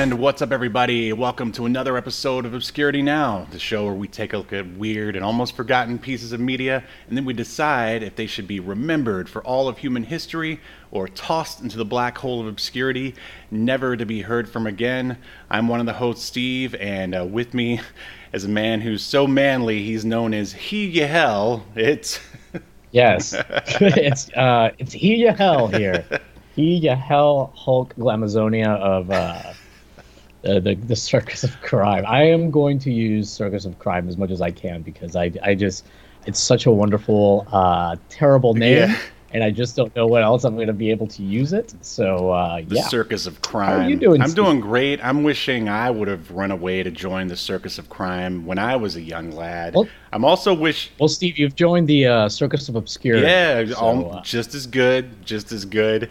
And what's up, everybody? Welcome to another episode of Obscurity Now, the show where we take a look at weird and almost forgotten pieces of media, and then we decide if they should be remembered for all of human history or tossed into the black hole of obscurity, never to be heard from again. I'm one of the hosts, Steve, and uh, with me is a man who's so manly he's known as He Yahel. It's Yes, it's uh, it's he ya hell here. He ya hell Hulk Glamazonia of uh, the, the the Circus of Crime. I am going to use Circus of Crime as much as I can because I I just it's such a wonderful uh, terrible name. Yeah. And I just don't know what else I'm going to be able to use it. So uh, the yeah, circus of crime. How are you doing, I'm Steve? doing great. I'm wishing I would have run away to join the circus of crime when I was a young lad. Well- I'm also wish. well, Steve, you've joined the uh, Circus of Obscurity. Yeah, so, al- uh, just as good, just as good.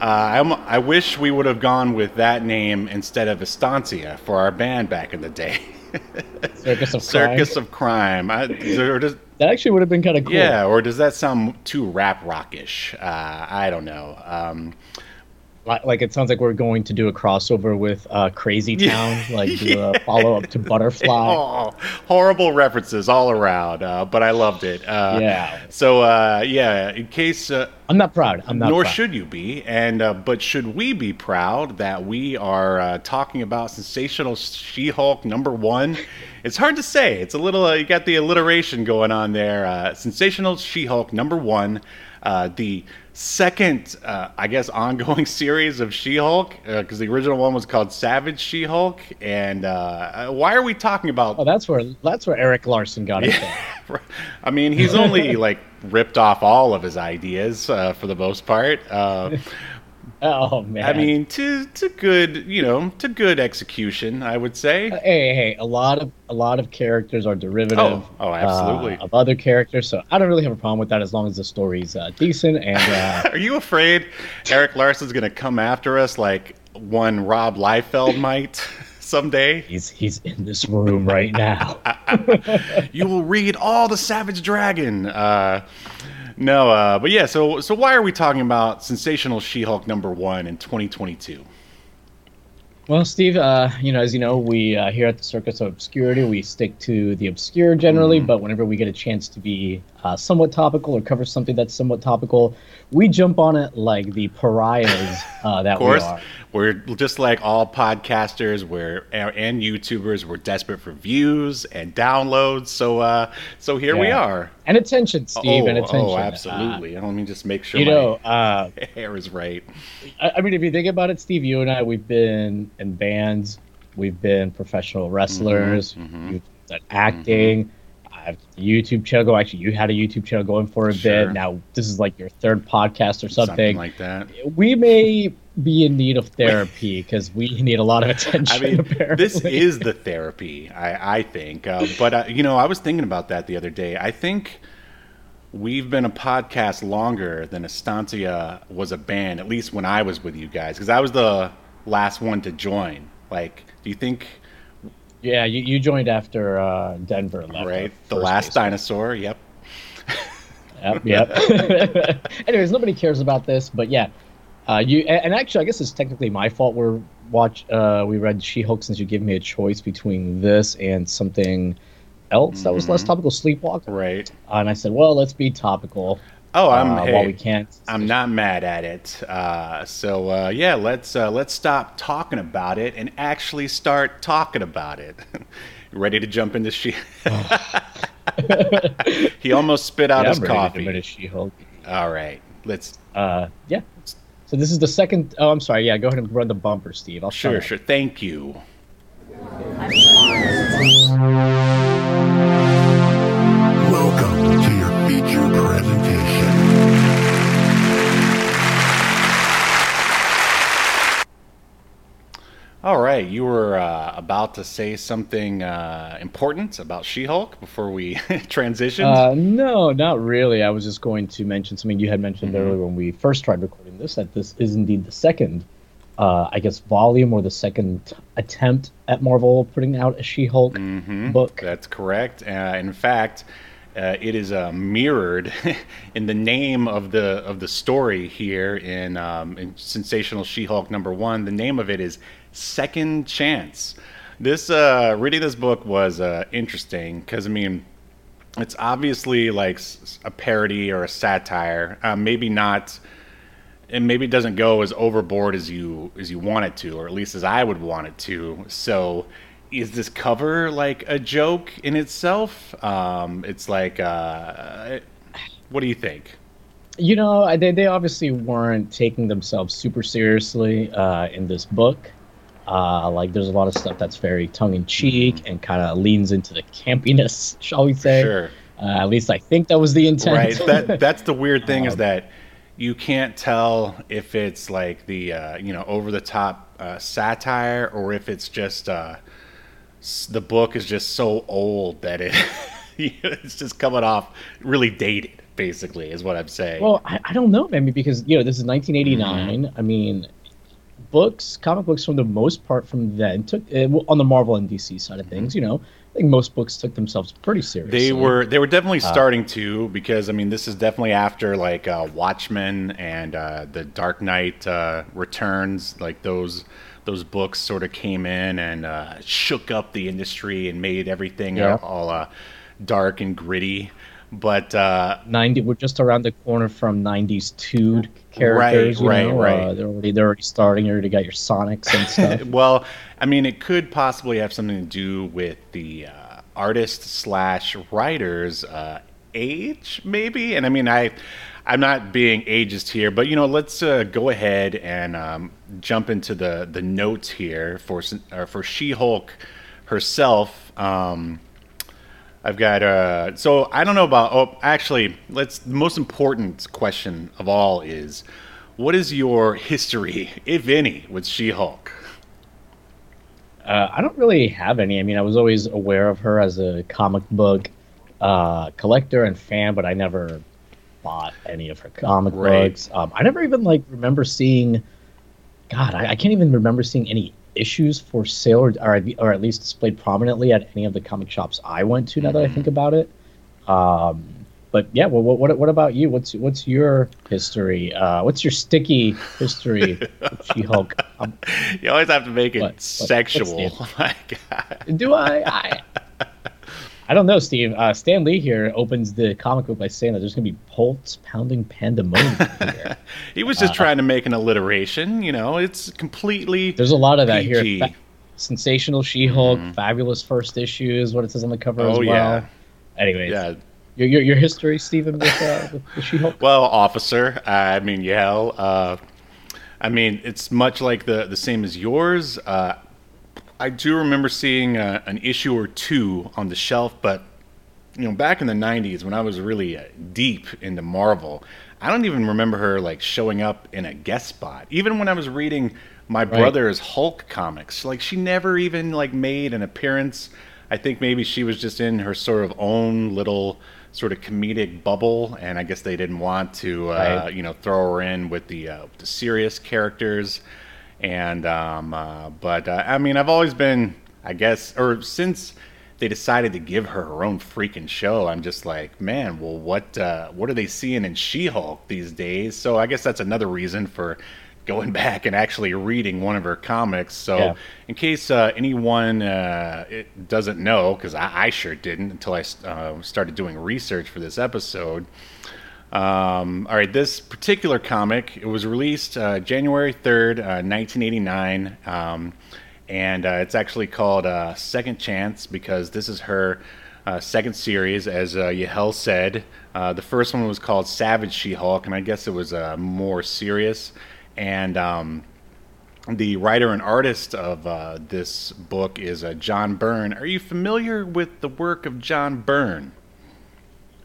Uh, I'm, I wish we would have gone with that name instead of Estancia for our band back in the day. Circus of Circus Crime. of Crime. I, or does, That actually would have been kind of cool. Yeah, or does that sound too rap rockish? Uh, I don't know. Um, Li- like it sounds like we're going to do a crossover with uh, Crazy Town, like do a follow up to Butterfly. Oh, horrible references all around, uh, but I loved it. Uh, Yeah. So uh, yeah, in case, uh, I'm not proud. I'm not. nor proud. should you be, and uh, but should we be proud that we are uh, talking about sensational She-Hulk number one? It's hard to say. It's a little. Uh, you got the alliteration going on there. Uh, sensational She-Hulk number one. Uh, the second, uh, I guess, ongoing series of She-Hulk, because the original one was called Savage She-Hulk. And uh, why are we talking about Oh, that's where that's where Erik Larsen got it. from. I mean, he's only like ripped off all of his ideas uh, for the most part. Uh, Oh man. I mean, to to good, you know, to good execution, I would say. hey, hey, hey, a lot of a lot of characters are derivative. Oh, oh, absolutely. uh, of other characters, so I don't really have a problem with that as long as the story's uh, decent and. Uh, Are you afraid Erik Larsen's gonna come after us like one Rob Liefeld might someday? He's he's in this room right now. you will read all the Savage Dragon. Uh, no, uh, but yeah. So, so why are we talking about sensational She-Hulk number one in 2022? Well, Steve, uh, you know, as you know, we uh, here at the Circus of Obscurity, we stick to the obscure generally, but whenever we get a chance to be uh, somewhat topical or cover something that's somewhat topical, we jump on it like the pariahs uh, that Of course, we are. we're just like all podcasters, we're and YouTubers. We're desperate for views and downloads. So, uh, so here we are. And attention, Steve, oh, and attention. oh, Uh, absolutely. Let me just make sure you know, uh, hair is right. I, I mean, if you think about it, Steve, you and I, we've been in bands, we've been professional wrestlers, mhm. we've done acting. I have a YouTube channel. Go actually, you had a YouTube channel going for a Sure. bit. Now this is like your third podcast or something. like that. we may be in need of therapy because we need a lot of attention. I mean, apparently. this is the therapy, I, I think. Uh, but, uh, you know, I was thinking about that the other day. I think we've been a podcast longer than Estancia was a band, at least when I was with you guys, because I was the last one to join. Like, do you think, yeah. You, you joined after uh, Denver left. right? The last dinosaur? Yep. Yep. Yep. Anyways, nobody cares about this, but yeah. Uh, you and actually, I guess it's technically my fault. We're watch. Uh, we read She-Hulk since you gave me a choice between this and something else that was less Mhm. topical, Sleepwalk. Right. and I said, well, let's be topical Oh, I'm, uh, hey, while we can't. I'm not mad at it. Uh, so uh, yeah, let's uh, let's stop talking about it and actually start talking about it. ready to jump into she? he almost spit out Yeah, his I'm ready to coffee. diminish She-Hulk. All right, let's. Uh, yeah. So this is the second. Oh, I'm sorry. Yeah, go ahead and run the bumper, Steve. I'll Sure, sure. Thank you. Presentation. All right. right. You were uh, about to say something uh, important about She-Hulk before we transitioned. Uh, no, not really. I was just going to mention something you had mentioned Mhm. earlier when we first tried recording this. That this is indeed the second, uh, I guess, volume or the second attempt at Marvel putting out a She-Hulk Mhm. book. That's correct. Uh, in fact, uh, it is uh, mirrored in the name of the of the story here in, um, in Sensational She-Hulk number one. The name of it is Second Chance. This uh, reading this book was uh, interesting because I mean, it's obviously like a parody or a satire. Uh, maybe not and maybe it doesn't go as overboard as you as you want it to, or at least as I would want it to. So, is this cover like a joke in itself? Um, it's like, uh, what do you think? You know, they they obviously weren't taking themselves super seriously uh, in this book. Uh, like, there's a lot of stuff that's very tongue in cheek and kind of leans into the campiness, shall we say? Sure, Uh, at least I think that was the intent. right. That that's the weird thing is Um, that you can't tell if it's like the uh, you know over the top uh, satire or if it's just uh, the book is just so old that it it's just coming off really dated. Basically, is what I'm saying. Well, I, I don't know, maybe because you know this is 1989. Mm-hmm. I mean, books, comic books, from the most part, from then took uh, on the Marvel and DC side of things. You know, I think most books took themselves pretty seriously. Mm-hmm. They were they were definitely Uh, starting to because I mean this is definitely after like uh, Watchmen and uh, the Dark Knight uh, Returns like those those books sort of came in and uh, shook up the industry and made everything Yeah. all uh, dark and gritty. But uh, 90. We're just around the corner from 90s 2 characters. you right, know, right. Uh, they're already they're already starting. You already got your Sonics and stuff. well, I mean, it could possibly have something to do with the uh, artist slash writer's uh, age, maybe. And I mean, I, I'm not being ageist here, but you know, let's uh, go ahead and um, jump into the the notes here for uh, for She-Hulk herself. Um, I've got uh so I don't know about oh actually let's the most important question of all is what is your history if any with She-Hulk? Uh, I don't really have any. I mean, I was always aware of her as a comic book uh, collector and fan, but I never bought any of her comic Right. books. Um, I never even like remember seeing. God, I, I can't even remember seeing any issues for sale or, or or at least displayed prominently at any of the comic shops I went to. Now that I think about it. Um, but yeah, well, what, what what about you? What's what's your history? Uh, what's your sticky history She-Hulk? Um, You always have to make it What? Sexual. What's My God. Do I? I, I don't know, Steve. Uh, Stan Lee here opens the comic book by saying that there's going to be pulse pounding pandemonium here. He was just trying to make an alliteration, you know. It's completely Uh, There's a lot of that here. Fa- Sensational She-Hulk, fabulous first issue is what it says on the cover as Oh well. yeah. Anyways, Yeah. your, your your history, Stephen, with, uh, with She-Hulk. Well, officer, I mean, yeah. Uh, I mean, it's much like the the same as yours. Uh, I do remember seeing uh, an issue or two on the shelf, but you know, back in the '90s when I was really uh, deep into Marvel, I don't even remember her like showing up in a guest spot. Even when I was reading my brother's Hulk comics, like she never even like made an appearance. I think maybe she was just in her sort of own little sort of comedic bubble, and I guess they didn't want to, uh, Right. you know, throw her in with the uh, the serious characters. And um, uh, but uh, I mean, I've always been, I guess, or since they decided to give her her own freaking show, I'm just like, man, well, what uh, what are they seeing in She-Hulk these days? So I guess that's another reason for going back and actually reading one of her comics. So Yeah. in case uh, anyone uh, it doesn't know, because I, I sure didn't until I uh, started doing research for this episode. Um, all right, this particular comic it was released uh, January third, uh, nineteen eighty nine, um, and uh, it's actually called uh, Second Chance because this is her uh, second series, as uh, Yahel said. The first one was called Savage She-Hulk, and I guess it was more serious. And um, the writer and artist of this book is John Byrne. Are you familiar with the work of John Byrne?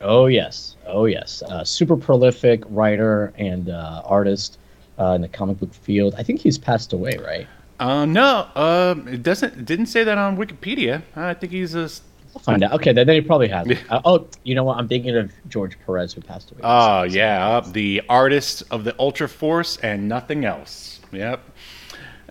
Oh yes, oh yes. Uh, super prolific writer and uh, artist uh, in the comic book field. I think he's passed away, right? Uh, no, uh, it doesn't. It didn't say that on Wikipedia. I think he's a. I'll find out. Okay, then, then he probably has. Uh, oh, you know what? I'm thinking of George Perez, who passed away. Oh yeah, uh, the artist of the Ultra Force and nothing else. Yep.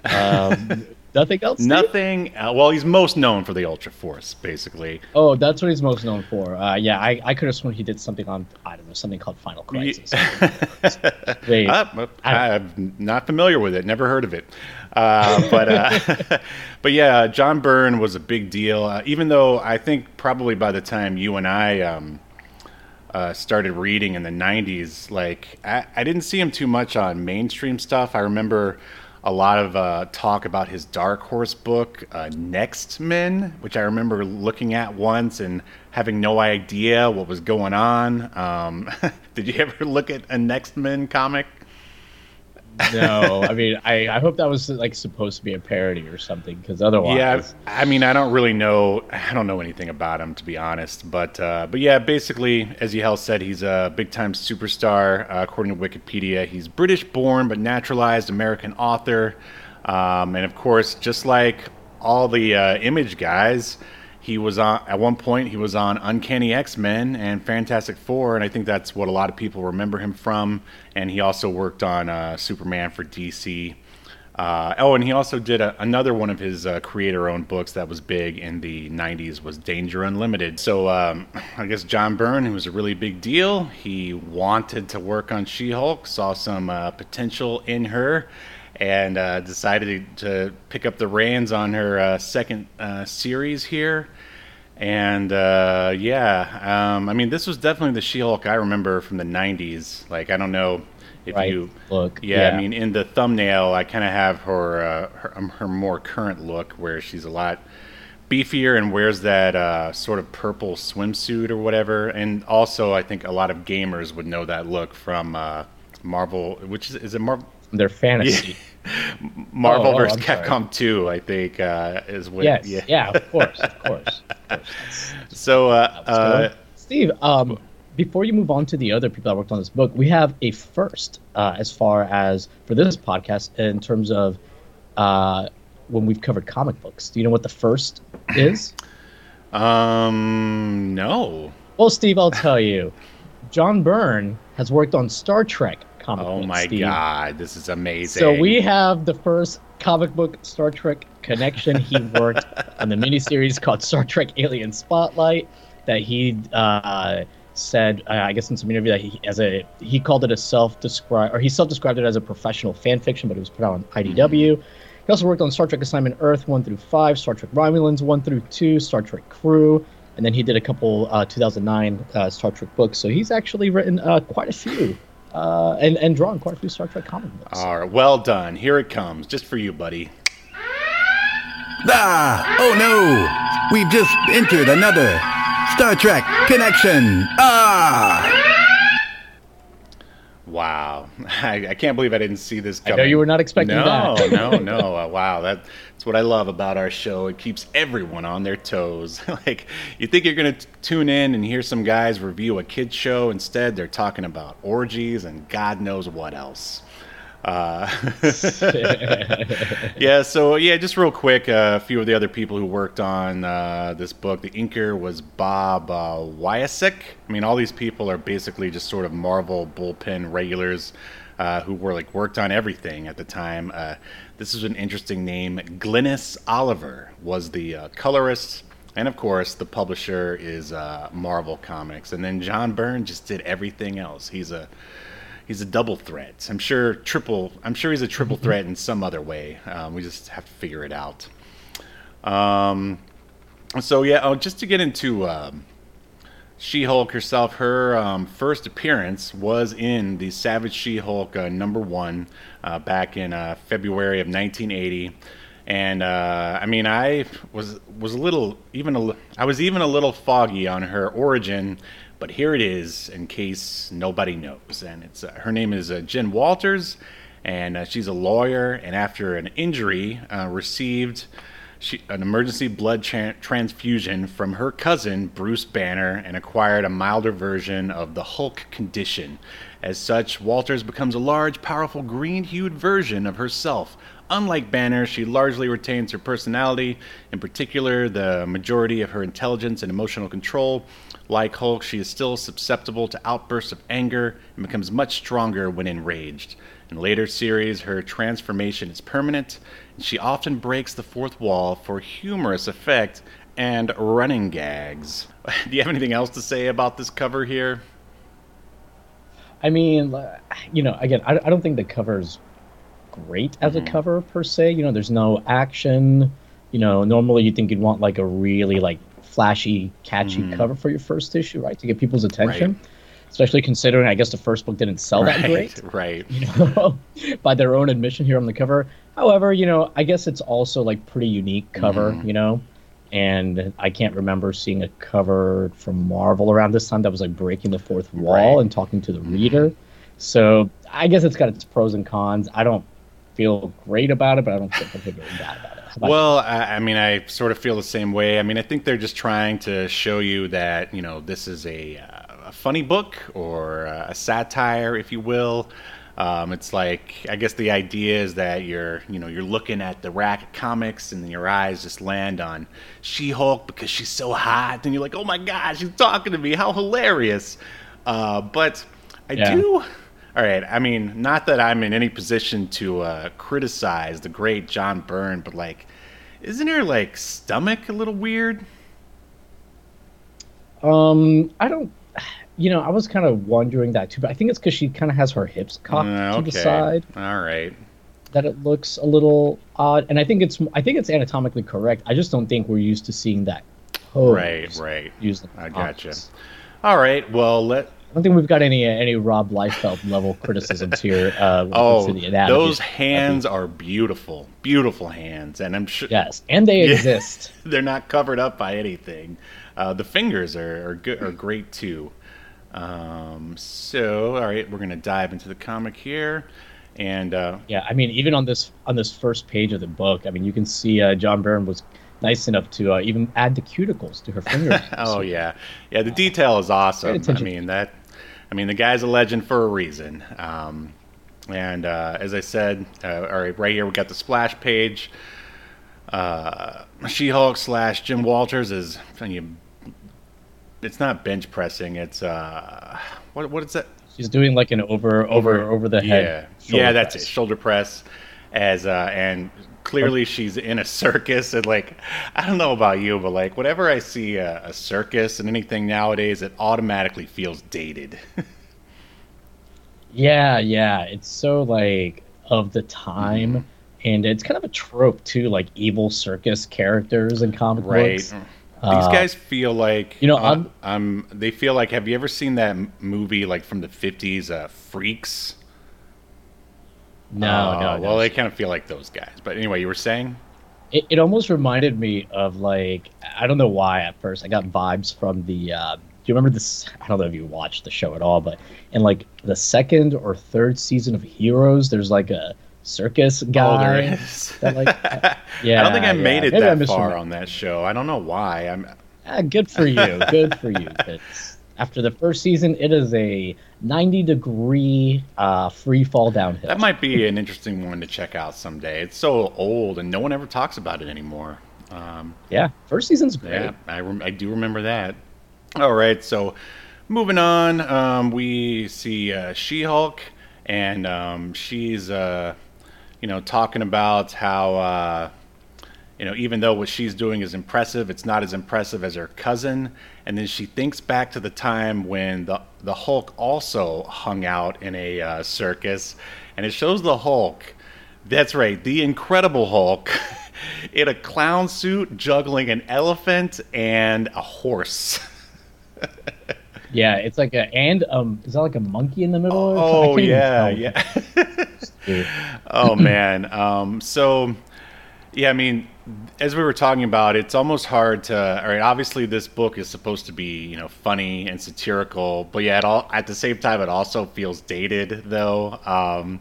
Um, nothing else. Steve? Nothing. Uh, well, he's most known for the Ultra Force, basically. Oh, that's what he's most known for. Uh, yeah, I, I could have sworn he did something on I don't know something called Final Crisis. Wait, Uh, I'm not familiar with it. Never heard of it. Uh, but uh, but yeah, John Byrne was a big deal. Uh, even though I think probably by the time you and I um, uh, started reading in the '90s, like I, I didn't see him too much on mainstream stuff. I remember a lot of uh, talk about his Dark Horse book, uh, Next Men, which I remember looking at once and having no idea what was going on. Um, did you ever look at a Next Men comic? No, I mean, I, I hope that was like supposed to be a parody or something, because otherwise, Yeah, I mean, I don't really know. I don't know anything about him to be honest. But uh, but yeah, basically, as Yahel said, he's a big time superstar. Uh, according to Wikipedia, he's British born but naturalized American author. Um, and of course, just like all the uh, Image guys, he was on at one point. He was on Uncanny X Men and Fantastic Four, and I think that's what a lot of people remember him from. And he also worked on uh, Superman for DC. Uh, oh, and he also did a, another one of his uh, creator-owned books that was big in the '90s was Danger Unlimited. So um, I guess John Byrne, who was a really big deal, he wanted to work on She-Hulk, saw some uh, potential in her, and uh, decided to pick up the reins on her uh, second uh, series here. And uh, yeah, um, I mean, this was definitely the She-Hulk I remember from the '90s. Like, I don't know if Right. you Look, Yeah, yeah. I mean, in the thumbnail, I kind of have her, uh, her um, her more current look, where she's a lot beefier and wears that uh, sort of purple swimsuit or whatever. And also, I think a lot of gamers would know that look from uh, Marvel, which is is it Marvel? Their fantasy. Marvel Oh, oh, vs. Capcom 2, I think, uh, is what. Yes, yeah. of course, of course. Of course. So, uh, uh, Steve, um, before you move on to the other people that worked on this book, we have a first uh, as far as for this podcast in terms of uh, when we've covered comic books. Do you know what the first is? um, no. well, Steve, I'll tell you. John Byrne has worked on Star Trek comic Oh books. my Steve. God, this is amazing. So we have the first comic book Star Trek connection. He worked on the miniseries called Star Trek Alien Spotlight that he uh, said, uh, I guess in some interview that he as a he called it a self-described or he self-described it as a professional fan fiction, but it was put out on IDW. He also worked on Star Trek Assignment Earth one through five, Star Trek Romulans one through two, Star Trek Crew, and then he did a couple uh, 2009 uh, Star Trek books. So he's actually written uh, quite a few. Uh, and, and drawn quite a few Star Trek comic books. All right, well done. Here it comes, just for you, buddy. Ah! Oh no! We've just entered another Star Trek connection. Ah! Wow, I, I can't believe I didn't see this coming. I know you were not expecting no, that. no, no. Uh, wow, that, that's what I love about our show. It keeps everyone on their toes. like you think you're gonna t- tune in and hear some guys review a kids show. Instead, they're talking about orgies and God knows what else. Uh, yeah, so yeah, just real quick, uh, a few of the other people who worked on uh, this book. The inker was Bob uh, Wiacek. I mean, all these people are basically just sort of Marvel bullpen regulars uh, who were like worked on everything at the time. Uh, this is an interesting name. Glynis Oliver was the uh, colorist. And of course, the publisher is uh, Marvel Comics, and then John Byrne just did everything else. He's a he's a double threat. I'm sure triple. I'm sure he's a triple threat in some other way. Um, we just have to figure it out. Um, so yeah, oh, just to get into um, She-Hulk herself, her um, first appearance was in the Savage She-Hulk uh, number one uh, back in uh, February of 1980. And uh, I mean, I was was a little even a, I was even a little foggy on her origin, but here it is in case nobody knows. And it's uh, her name is uh, Jen Walters, and uh, she's a lawyer. And after an injury, uh, received she, an emergency blood tran transfusion from her cousin Bruce Banner and acquired a milder version of the Hulk condition. As such, Walters becomes a large, powerful, green hued version of herself, unlike Banner, she largely retains her personality, in particular, the majority of her intelligence and emotional control. Like Hulk, she is still susceptible to outbursts of anger and becomes much stronger when enraged. In later series, her transformation is permanent, and she often breaks the fourth wall for humorous effect and running gags. Do you have anything else to say about this cover here? I mean, you know, again, I, I don't think the cover's great as mm-hmm. a cover per se. You know, there's no action. You know, normally you think you'd want like a really like flashy, catchy mm-hmm. cover for your first issue, right, to get people's attention. Right especially considering I guess the first book didn't sell right, that great. Right. You know, by their own admission here on the cover. However, you know, I guess it's also like pretty unique cover, mm-hmm. you know. And I can't remember seeing a cover from Marvel around this time that was like breaking the fourth wall right. and talking to the mm-hmm. reader. So I guess it's got its pros and cons. I don't feel great about it, but I don't feel particularly bad about it. Well, I, I, mean, I sort of feel the same way. I mean, I think they're just trying to show you that you know this is a uh, a funny book or a satire, if you will. Um, it's like I guess the idea is that you're you know you're looking at the rack of comics and your eyes just land on She-Hulk because she's so hot and you're like oh my god she's talking to me how hilarious. Uh, but I yeah. do. All right, I mean, not that I'm in any position to uh, criticize the great John Byrne, but like, isn't her like stomach a little weird? Um, I don't you know, I was kind of wondering that too, but I think it's because she kind of has her hips cocked uh, okay. to the side. All right. That it looks a little odd, and I think it's I think it's anatomically correct. I just don't think we're used to seeing that. right, right. Used I gotcha. All right. Well, let. I don't think we've got any any Rob Liefeld level criticisms here. Uh, oh, those hands are beautiful, beautiful hands, and I'm sure. Yes, and they yeah, exist. they're not covered up by anything. Uh, the fingers are are good, are great too. Um, so, all right, we're gonna dive into the comic here, and uh, yeah, I mean, even on this on this first page of the book, I mean, you can see uh, John Byrne was nice enough to uh, even add the cuticles to her fingers oh yeah, yeah, the detail is awesome. I mean that, I mean the guy's a legend for a reason. Um, and uh, as I said, uh, all right, right here we got the splash page. Uh, She-Hulk slash Jim Walters is you it's not bench pressing. It's uh, what what is that? She's doing like an over over over over the head. Yeah, yeah, that's press. it. Shoulder press, as uh, and clearly she's in a circus and like I don't know about you, but like whenever I see a, a circus and anything nowadays, it automatically feels dated. yeah, yeah, it's so like of the time. Mm-hmm. And it's kind of a trope too, like evil circus characters and comic right. books these uh, guys feel like you know uh, I'm, I'm. They feel like. Have you ever seen that movie like from the fifties, uh, Freaks? No, uh, no. Well, they kind of feel like those guys. But anyway, you were saying. It, it almost reminded me of like I don't know why at first I got vibes from the. Uh, do you remember this? I don't know if you watched the show at all, but in like the second or third season of Heroes, there's like a circus guy. Oh, there is. That, like, yeah, I don't think I yeah. made it Maybe that far on that show. I don't know why. I'm. Ah, good for you. good for you. after the first season, it is a 90 degree uh, free fall downhill. That might be an interesting one to check out someday. It's so old, and no one ever talks about it anymore. Um, yeah, first season's great. Yeah, I, rem- I do remember that. All right, so moving on, um, we see uh, She Hulk, and um, she's. Uh, you know, talking about how, uh, you know, even though what she's doing is impressive, it's not as impressive as her cousin. And then she thinks back to the time when the the Hulk also hung out in a uh, circus, and it shows the Hulk. That's right, the Incredible Hulk. in a clown suit juggling an elephant and a horse. yeah, it's like a and um is that like a monkey in the middle? Oh yeah, yeah. oh man. Um, so yeah, I mean, as we were talking about, it's almost hard to. All right, obviously this book is supposed to be you know funny and satirical, but yeah, at all at the same time, it also feels dated though. Um,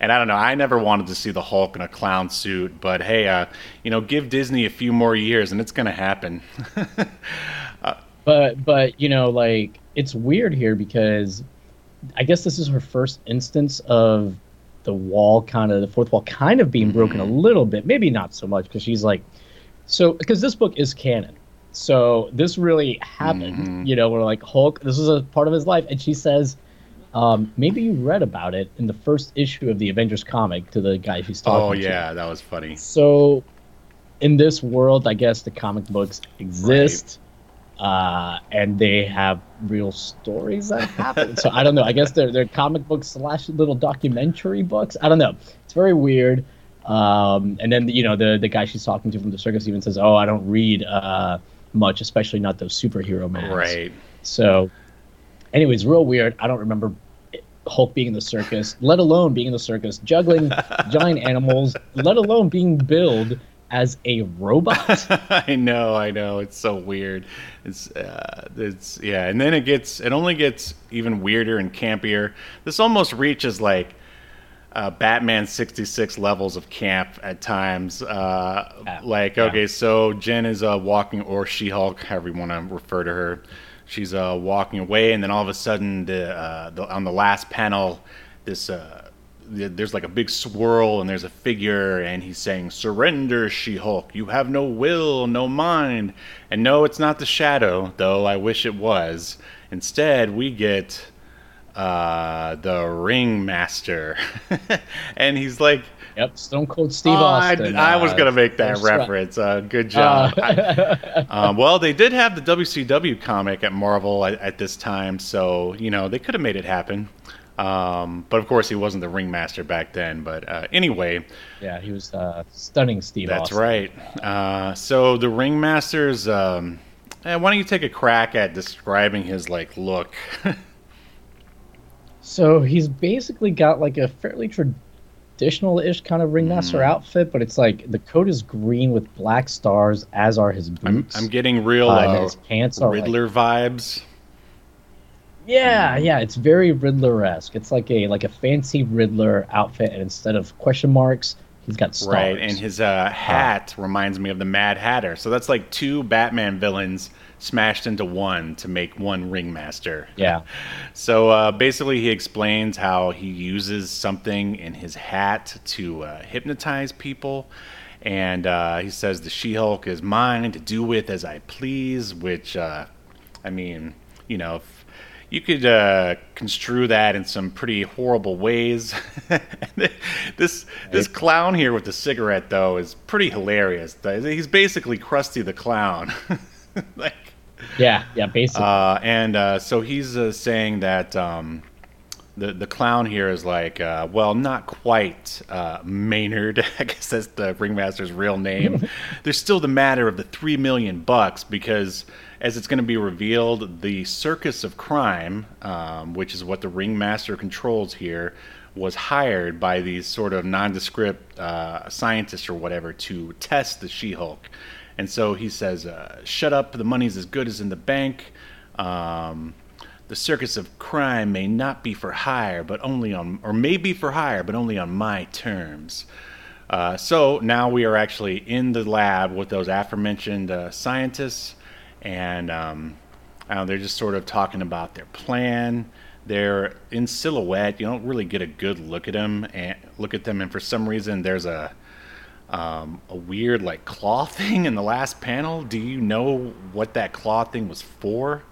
and I don't know. I never wanted to see the Hulk in a clown suit, but hey, uh, you know, give Disney a few more years, and it's to happen. uh, but but you know, like it's weird here because I guess this is her first instance of the wall kind of the fourth wall kind of being broken a Mm-hmm. little bit, maybe not so much because she's like, so because this book is canon, so this really happened. Mhm. You know, we're like Hulk. This was a part of his life, and she says. Um, maybe you read about it in the first issue of the Avengers comic to the guy she's talking Oh to. yeah, that was funny. So, in this world, I guess the comic books exist, uh, and they have real stories that happen. so I don't know. I guess they're they're comic books slash little documentary books. I don't know. It's very weird. Um, and then you know the the guy she's talking to from the circus even says, "Oh, I don't read uh, much, especially not those superhero mags." Right. So, anyways, real weird. I don't remember Hulk being in the circus, let alone being in the circus, juggling giant animals, let alone being billed as a robot. I know, I know. It's so weird. It's, uh, it's yeah, and then it gets, it only gets even weirder and campier. This almost reaches like uh, Batman sixty six levels of camp at times. Uh, Yeah, like, yeah. okay, so Jen is uh, walking, or She Hulk, however you want to refer to her. She's uh, walking away, and then all of a sudden, the, uh, the on the last panel, this. Uh, th- there's like a big swirl and there's a figure and he's saying surrender she-hulk. You have no will no mind. And no it's not the shadow though. I wish it was. Instead we get uh the ringmaster. And he's like yep, Stone Cold Steve oh, I, Austin. I was uh, gonna make that reference. Uh, good job. Uh, um, well, they did have the WCW comic at Marvel at, at this time, so you know they could have made it happen. Um, but of course, he wasn't the ringmaster back then. But uh, anyway, yeah, he was uh, stunning Steve that's Austin. right. Uh, so the ringmaster's. Um, eh, why don't you take a crack at describing his like look? So he's basically got like a fairly traditional-ish kind of ringmaster Mm-hmm. outfit, but it's like the coat is green with black stars, as are his I'm, boots. I'm getting real Uh, uh, his pants are like- Riddler vibes. Yeah, yeah, it's very Riddler-esque. It's like a like a fancy Riddler outfit, and instead of question marks, he's got stars. Right, and his uh, hat reminds me of the Mad Hatter. So that's like two Batman villains smashed into one to make one ringmaster. yeah, So uh, basically, he explains how he uses something in his hat to uh, hypnotize people. And uh, he says the She Hulk is mine to do with as I please, which, uh, I mean, you know, if you could uh, construe that in some pretty horrible ways. this this clown here with the cigarette, though, is pretty hilarious. He's basically Krusty the Clown. like, yeah, yeah. Basically, uh, and uh, so he's uh, saying that um, the the clown here is like, uh, well, not quite uh, Maynard. I guess that's the ringmaster's real name. There's still the matter of the three million bucks because, as it's going to be revealed, the circus of crime, um, which is what the ringmaster controls here. Was hired by these sort of nondescript uh, scientists or whatever to test the She-Hulk, and so he says, uh, "Shut up! The money's as good as in the bank." Um, the circus of crime may not be for hire, but only on, or may be for hire, but only on my terms. Uh, so now we are actually in the lab with those aforementioned uh, scientists, and um, I don't know, they're just sort of talking about their plan. They're in silhouette. You don't really get a good look at them and look at them, and for some reason, there's a um, a weird like claw thing in the last panel. Do you know what that claw thing was for?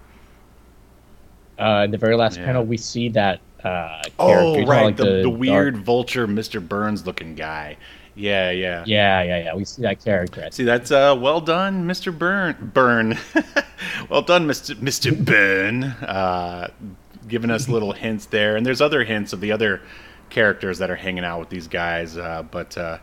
uh, in the very last yeah. panel, we see that uh. Oh, right, like the, the, dark- weird vulture, Mr. Burns looking guy. Yeah, yeah. Yeah, yeah, yeah. We see that character. See, that's uh, well done, Mr. Burn. Burn. well done, Mr. Mr. Burn. Uh, giving us little hints there, and there's other hints of the other characters that are hanging out with these guys. Uh, but, uh,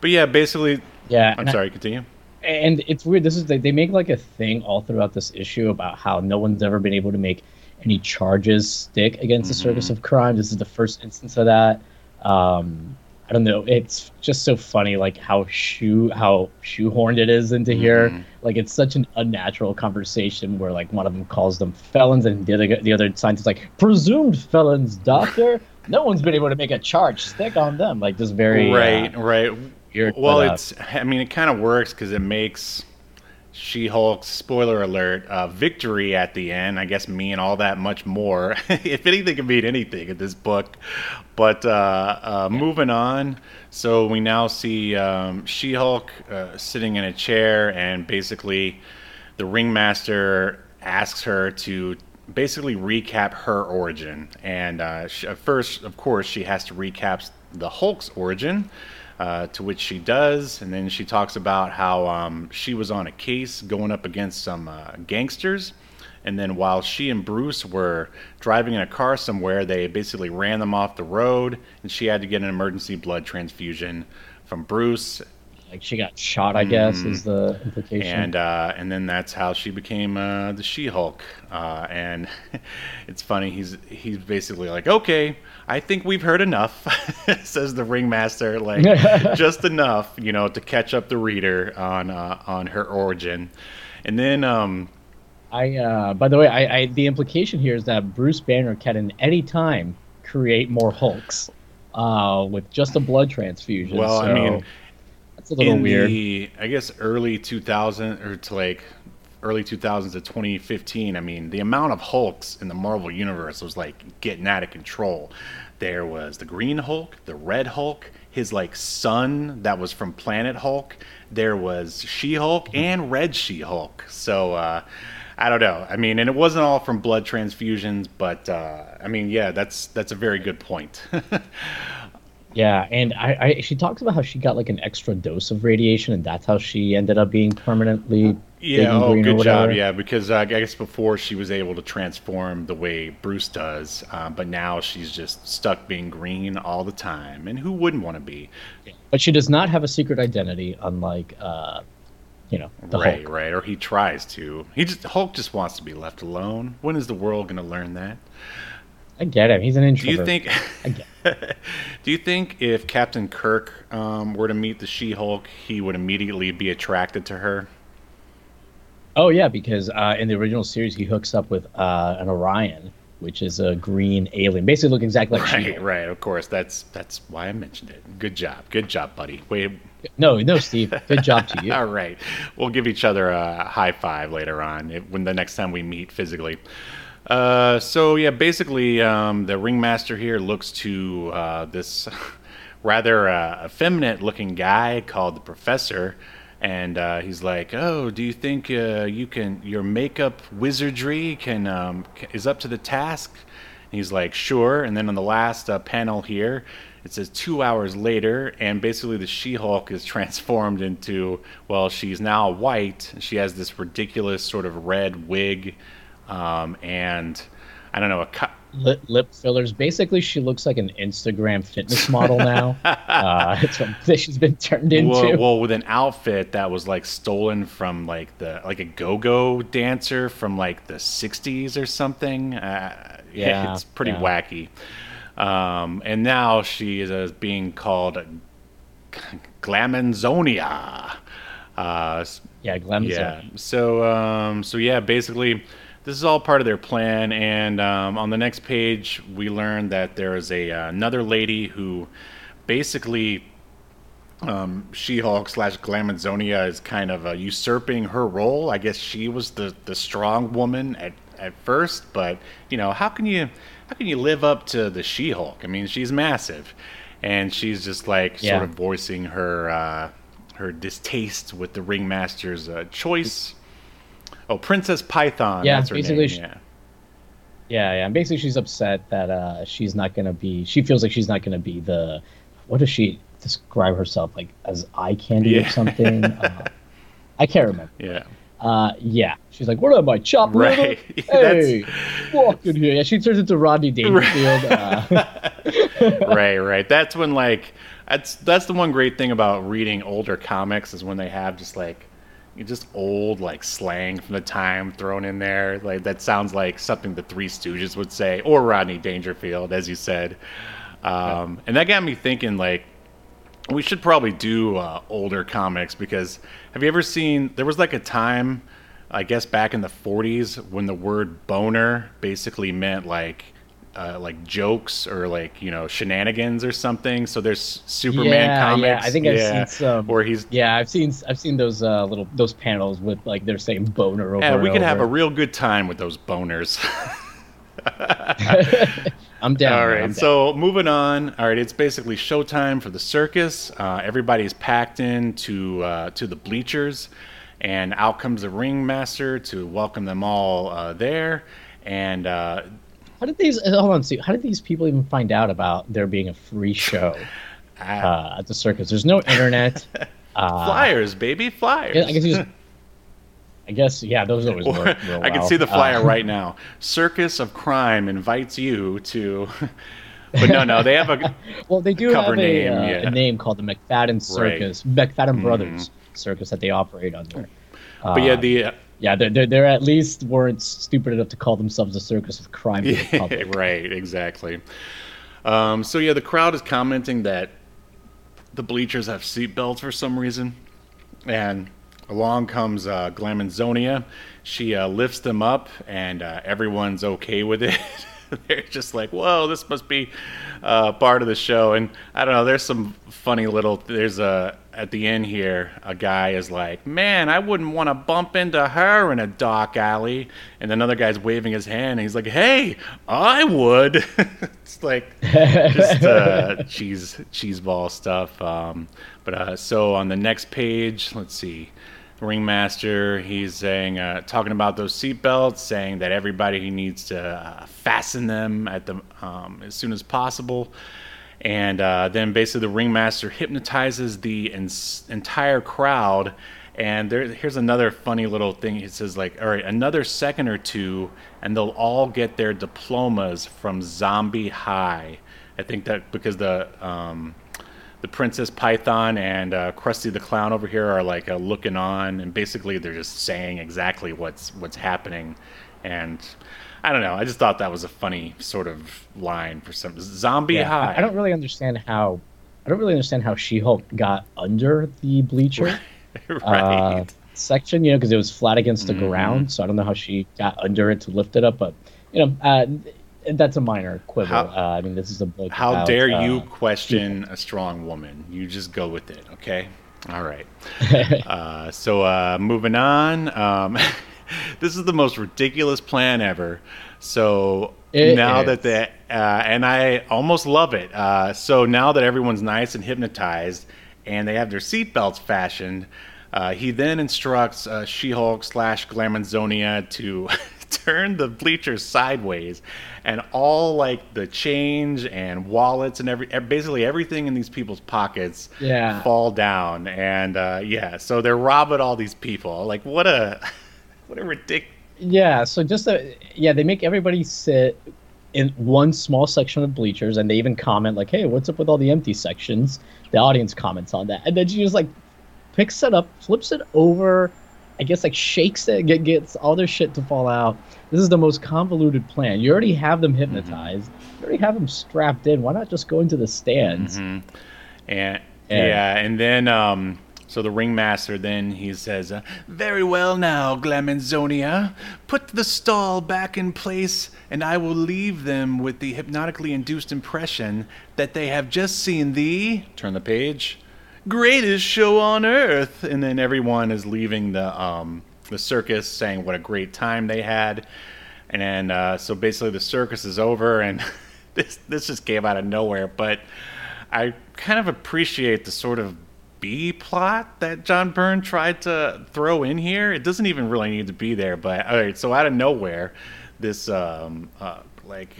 but yeah, basically. Yeah, I'm and I- sorry. Continue. and it's weird. This is they, they make like a thing all throughout this issue about how no one's ever been able to make any charges stick against the circus of crime. This is the first instance of that. Um, I don't know. It's just so funny, like how shoe how shoehorned it is into here. Like it's such an unnatural conversation where like one of them calls them felons, and the other the other scientist is like presumed felons, doctor. no one's been able to make a charge stick on them. Like just very uh, right, right. weird, Well, but, uh, it's. I mean, it kind of works because it makes She Hulk, spoiler alert, uh, victory at the end. I guess mean all that much more. if anything can mean anything in this book. But uh, uh, moving on. So we now see um, She Hulk uh, sitting in a chair, and basically the ringmaster asks her to basically recap her origin. And uh, she, first, of course, she has to recap the Hulk's origin uh, to which she does, and then she talks about how um, she was on a case going up against some uh, gangsters. And then while she and Bruce were driving in a car somewhere, they basically ran them off the road, and she had to get an emergency blood transfusion from Bruce. Like she got shot, I guess, is the implication. And uh, and then that's how she became uh, the She-Hulk. Uh, and it's funny. He's he's basically like, okay, I think we've heard enough, says the ringmaster. Like just enough, you know, to catch up the reader on uh, on her origin. And then um, I, uh, by the way, I, I the implication here is that Bruce Banner can at any time create more Hulks uh, with just a blood transfusion. well, I mean, that's a little in weird. the I guess early 2000 or to like early 2000s to 2015, I mean, the amount of Hulks in the Marvel universe was like getting out of control. There was the Green Hulk, the Red Hulk, his like son that was from Planet Hulk. There was She-Hulk and Red She-Hulk. So uh I don't know. I mean, and it wasn't all from blood transfusions, but uh, I mean, yeah, that's that's a very good point. Yeah, and I, I she talks about how she got like an extra dose of radiation, and that's how she ended up being permanently Yeah, oh, good job. Yeah, because uh, I guess before she was able to transform the way Bruce does, uh, but now she's just stuck being green all the time. And who wouldn't want to be? But she does not have a secret identity, unlike uh, you know, the right, Hulk. right. Or he tries to. He just Hulk just wants to be left alone. When is the world going to learn that? I get him. He's an introvert. Do you think? I get do you think if Captain Kirk um, were to meet the She-Hulk, he would immediately be attracted to her? Oh yeah, because uh, in the original series, he hooks up with uh, an Orion, which is a green alien, basically look exactly like Right, She-Hulk. right. Of course, that's that's why I mentioned it. Good job, good job, buddy. Wait, No, no, Steve. Good job to you. All right. We'll give each other a high five later on when the next time we meet physically. Uh, so yeah, basically, um, the ringmaster here looks to uh, this rather uh, effeminate looking guy called the professor, and uh, he's like, "Oh, do you think uh, you can your makeup wizardry can um, is up to the task?" And he's like, "Sure." And then on the last panel here, it says two hours later, and basically the She-Hulk is transformed into well, she's now white. She has this ridiculous sort of red wig, um, and I don't know a. Co- lip, lip fillers. Basically, she looks like an Instagram fitness model now. uh, it's what she's been turned into. well, well, with an outfit that was like stolen from like the like a go-go dancer from like the '60s or something. Uh, yeah, Yeah, it's pretty yeah. wacky. Um, and now she is uh, being called Glamazonia. Uh, yeah, Glenn. yeah. So um, so yeah, basically, this is all part of their plan. And um, on the next page, we learn that there is a uh, another lady who basically um, She-Hulk slash Glamazonia is kind of uh, usurping her role. I guess she was the the strong woman at at first, but you know how can you how can you live up to the She-Hulk? I mean, she's massive, and she's just like Yeah. sort of voicing her uh, her distaste with the ringmaster's uh, choice. Oh, Princess Python. Yeah, that's her basically name. she- Yeah. Yeah, yeah. And basically, she's upset that uh, she's not gonna be. She feels like she's not gonna be the. What does she describe herself like as eye candy Yeah. or something? uh, I can't remember. Yeah. Uh, yeah, she's like, "What am I, liver? Right. Hey, walk in here." Yeah, she turns into Rodney Dangerfield. Uh, right, right. That's when like that's that's the one great thing about reading older comics is when they have just like just old like slang from the time thrown in there. Like that sounds like something the Three Stooges would say, or Rodney Dangerfield, as you said. Um, and that got me thinking like we should probably do uh, older comics because have you ever seen there was like a time i guess back in the 40s when the word boner basically meant like uh, like jokes or like you know shenanigans or something. So there's Superman yeah, comics. yeah. I think I've seen some. where he's Yeah, I've seen I've seen those uh, little those panels with like they're saying boner over. yeah, we and could have a real good time with those boners. I'm down. All right, down. so moving on. All right, it's basically showtime for the circus. Uh, everybody's packed in to uh, to the bleachers, and out comes the ringmaster to welcome them all uh, there. And uh, how did these hold on? See, how did these people even find out about there being a free show uh, at the circus? There's no internet. Uh, flyers, baby, flyers. I guess he was. I guess yeah, those always Or- work. real I can see the flyer Uh, right now. Circus of Crime invites you to. but no, no, they have a. Well, they do cover have a, name, uh, yeah. a name called the McFadden Circus, McFadden Brothers Circus that they operate under. But yeah, the uh, yeah, they're, they're, they're at least weren't stupid enough to call themselves a circus of crime public. right, exactly. Um, so yeah, the crowd is commenting that the bleachers have seatbelts for some reason, and along comes uh, Glamazonia. She uh, lifts them up, and uh, everyone's okay with it. They're just like, "Whoa, this must be uh, part of the show." And I don't know. There's some funny little. There's a at the end here. A guy is like, "Man, I wouldn't want to bump into her in a dark alley." And another guy's waving his hand. And he's like, "Hey, I would." it's like just uh, cheese cheese ball stuff. Um, but uh, so on the next page, let's see. Ringmaster, he's saying, uh, talking about those seatbelts, saying that everybody needs to uh, fasten them at the um, as soon as possible, and uh, then basically the ringmaster hypnotizes the ens- entire crowd. And there, here's another funny little thing. He says like, all right, another second or two, and they'll all get their diplomas from Zombie High. I think that because the um, the Princess Python and uh, Krusty the Clown over here are like uh, looking on, and basically they're just saying exactly what's what's happening. And I don't know. I just thought that was a funny sort of line for some zombie Yeah, high. I, don't really understand how. I don't really understand how She-Hulk got under the bleacher right. uh, section, you know, because it was flat against the Mhm. ground. So I don't know how she got under it to lift it up, but you know, uh, that's a minor quibble. How- uh, I mean, this is a book. How about, dare uh, you question a strong woman? You just go with it, okay? All right. uh, so uh, moving on. Um, this is the most ridiculous plan ever. So It now is. that the uh, and I almost love it. Uh, so now that everyone's nice and hypnotized, and they have their seatbelts fashioned, uh, he then instructs uh, She-Hulk slash Glamazonia to turn the bleachers sideways, and all like the change and wallets and every basically everything in these people's pockets Yeah. fall down, and uh, yeah, so they're robbing all these people. Like what a what a ridiculous. Yeah, so just a, yeah, they make everybody sit in one small section of bleachers, and they even comment like, "Hey, what's up with all the empty sections?" The audience comments on that, and then she just like picks it up, flips it over, I guess like shakes it, get, gets all their shit to fall out. This is the most convoluted plan. You already have them hypnotized. You already have them strapped in. Why not just go into the stands? And yeah, Yeah. and then um, so the ringmaster then he says, uh, "Very well now, Glamazonia, put the stall back in place, and I will leave them with the hypnotically induced impression that they have just seen the turn the page greatest show on earth." And then everyone is leaving the um, the circus, saying what a great time they had. And then, uh, so basically, the circus is over, and this this just came out of nowhere. But I kind of appreciate the sort of B plot that John Byrne tried to throw in here. It doesn't even really need to be there, but all right. So out of nowhere, this um, uh, like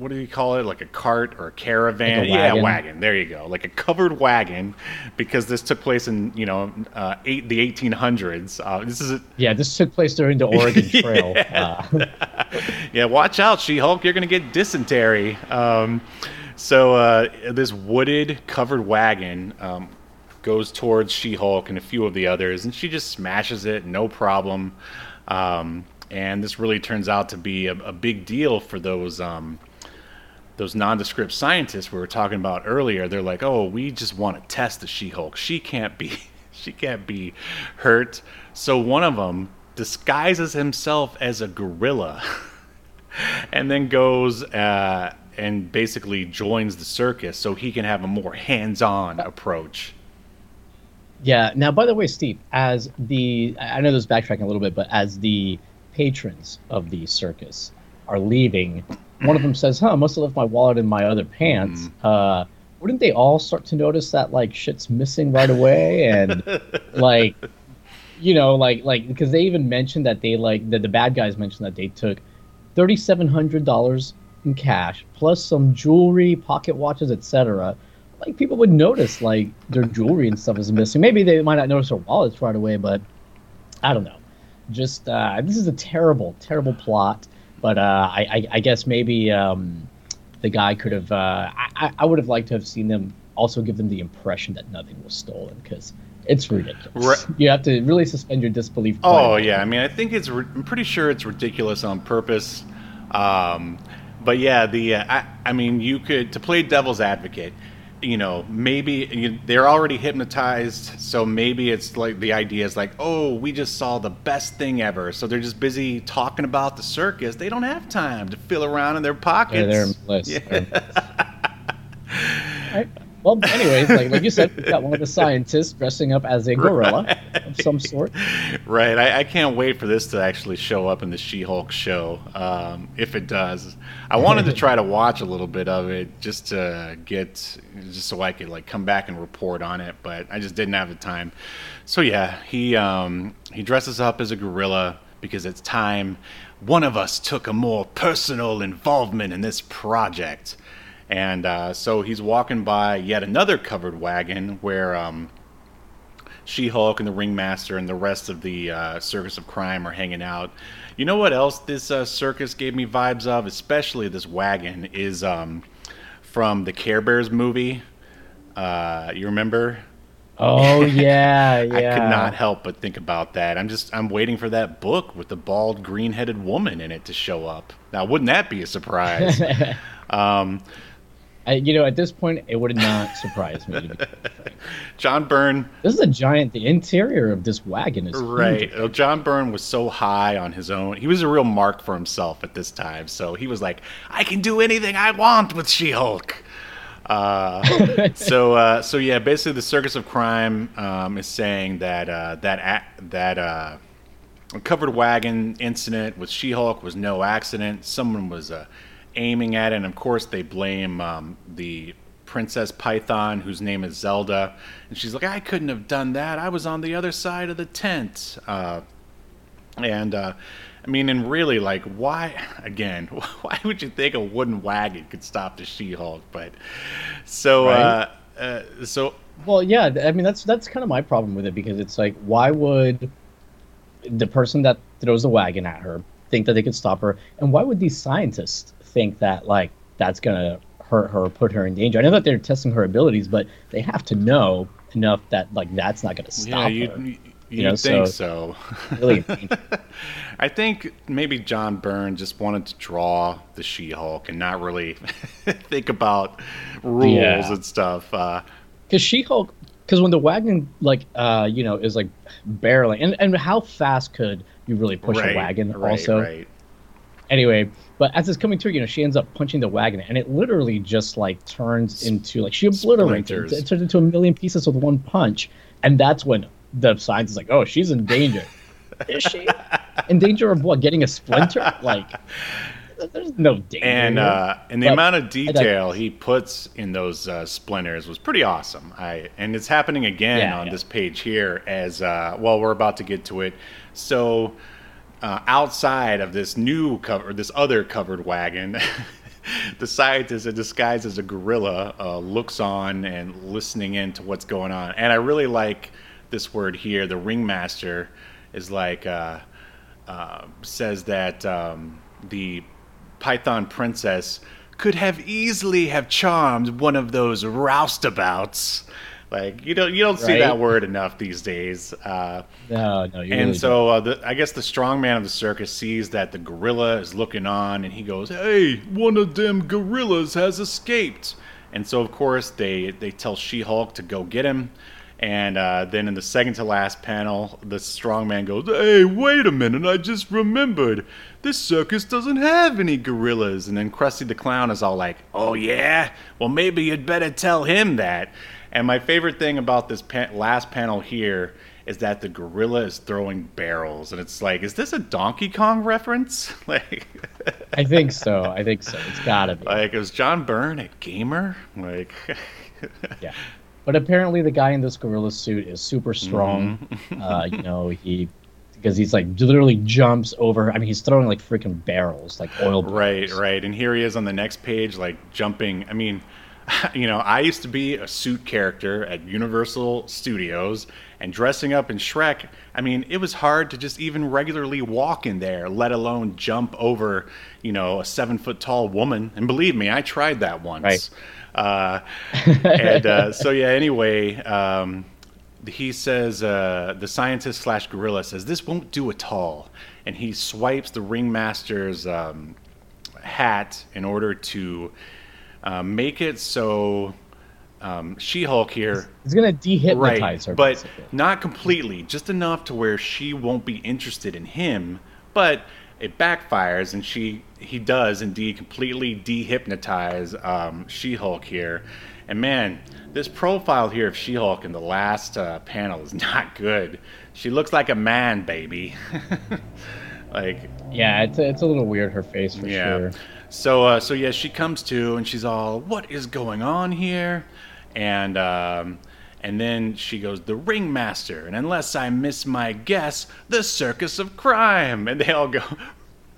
what do you call it? Like a cart or a caravan? Like a Yeah, wagon. wagon. There you go. Like a covered wagon, because this took place in you know uh, eight the 1800s. Uh, this is a, Yeah, this took place during the Oregon Trail. Uh, yeah, watch out, She-Hulk. You're gonna get dysentery. Um, so uh, this wooded, covered wagon um, goes towards She-Hulk and a few of the others, and she just smashes it, no problem. Um, and this really turns out to be a, a big deal for those um, those nondescript scientists we were talking about earlier. They're like, "Oh, we just want to test the She-Hulk. She can't be, she can't be hurt." So one of them disguises himself as a gorilla. and then goes uh, and basically joins the circus so he can have a more hands-on approach. Yeah. Now, by the way, Steve, as the I know this is backtracking a little bit, but as the patrons of the circus are leaving, one of them says, "Huh, I must have left my wallet in my other pants." Mm-hmm. Uh, wouldn't they all start to notice that like shit's missing right away? And like you know like like because they even mentioned that they like the, the bad guys mentioned that they took $3700 in cash plus some jewelry pocket watches etc like people would notice like their jewelry and stuff is missing. Maybe they might not notice their wallets right away but i don't know. Just uh, this is a terrible terrible plot but uh, I, I, I guess maybe um, the guy could have. Uh, I, I would have liked to have seen them also give them the impression that nothing was stolen because it's ridiculous. Right. You have to really suspend your disbelief. Oh yeah, I mean, I think it's. I'm pretty sure it's ridiculous on purpose. Um, but yeah, the uh, I, I mean, you could to play devil's advocate. You know, maybe you, they're already hypnotized, so maybe it's like the idea is like, oh, we just saw the best thing ever. So they're just busy talking about the circus. They don't have time to fill around in their pockets. Yeah, they're bliss. Yeah. They're bliss. Alright. Well, anyways, like like you said, we got one of the scientists dressing up as a gorilla of some sort. Right. I, I can't wait for this to actually show up in the She Hulk show. Um, if it does, I wanted to try to watch a little bit of it just to get, just so I could like come back and report on it, but I just didn't have the time. So yeah, he um, he dresses up as a gorilla because it's time. One of us took a more personal involvement in this project. And uh, so he's walking by yet another covered wagon where um, she Hulk and the Ringmaster and the rest of the uh, Circus of Crime are hanging out. You know what else this uh, circus gave me vibes of, especially this wagon, is um, from the Care Bears movie. Uh, you remember? Oh yeah, yeah. I could not help but think about that. I'm just I'm waiting for that book with the bald green-headed woman in it to show up. Now, wouldn't that be a surprise? um, I, you know, at this point, it would not surprise me. John Byrne This is a giant. The interior of this wagon is. Right. Well, John Byrne was so high on his own. He was a real mark for himself at this time. So he was like, I can do anything I want with She Hulk. Uh, so, uh, so yeah, basically, the Circus of Crime um, is saying that uh, that a- that uh, covered wagon incident with She Hulk was no accident. Someone was uh, aiming at it, and of course, they blame um, the Princess Python, whose name is Zelda, and she's like, "I couldn't have done that. I was on the other side of the tent." Uh, and uh, I mean, and really, like, why? Again, why would you think a wooden wagon could stop the She-Hulk? But so, uh, uh, so Well, yeah. I mean, that's that's kind of my problem with it because it's like, why would the person that throws the wagon at her think that they could stop her, and why would these scientists think that like that's gonna hurt her, or put her in danger? I know that they're testing her abilities, but they have to know enough that like that's not gonna stop yeah, you her. you know, think so- so? Really, I think maybe John Byrne just wanted to draw the She-Hulk and not really think about rules Yeah. and stuff. Uh, because She-Hulk, because when the wagon like uh you know is like barreling, and and how fast could you really push right, a wagon? right, also, right. Anyway but as it's coming through you know she ends up punching the wagon and it literally just like turns into like she obliterates it. It turns into a million pieces with one punch and that's when the scientist is like oh she's in danger is she in danger of what getting a splinter like there's no danger and uh, and the But amount of detail digress. he puts in those uh, splinters was pretty awesome. I and it's happening again Yeah, on yeah. this page here as uh, well. We're about to get to it. So uh, outside of this new cover, this other covered wagon. The scientist, in disguised as a gorilla, uh, looks on and listening in to what's going on. And I really like this word here. The ringmaster is like uh, uh, says that um, the Python princess could have easily have charmed one of those roustabouts. Like you don't you don't see that word enough these days. Uh, no no you and really so uh, the, I guess the strong man of the circus sees that the gorilla is looking on, and he goes, "Hey, one of them gorillas has escaped." And so of course they they tell She-Hulk to go get him, And uh, then in the second to last panel, the strongman goes, Hey, wait a minute, I just remembered. This circus doesn't have any gorillas. And then Krusty the Clown is all like, Oh, yeah? Well, maybe you'd better tell him that. And my favorite thing about this last panel here is that the gorilla is throwing barrels. And it's like, is this a Donkey Kong reference? like, I think so. I think so. It's gotta be. like, is John Byrne a gamer? Like, Yeah. But apparently, the guy in this gorilla suit is super strong. Mm-hmm. uh, you know, he because he's like literally jumps over. I mean, he's throwing like freaking barrels, like oil. Barrels. Right, right. And here he is on the next page, like jumping. I mean, you know, I used to be a suit character at Universal Studios and dressing up in Shrek. I mean, it was hard to just even regularly walk in there, let alone jump over, you know, a seven foot tall woman. And believe me, I tried that once. Right. Uh, and uh, so, yeah, anyway. Um, he says uh, the scientist slash gorilla says this won't do at all and he swipes the ringmaster's um, hat in order to uh, make it so um, she-hulk here He's gonna dehypnotize right her. but basically. not completely just enough to where she won't be interested in him but it backfires and she he does indeed completely dehypnotize um, she-hulk here and man this profile here of she-hulk in the last uh, panel is not good she looks like a man baby like yeah, it's a, it's a little weird. Her face for yeah. sure. So uh, so yeah, she comes to and she's all, "What is going on here?" And um, and then she goes, "The ringmaster." And unless I miss my guess, the circus of crime. And they all go.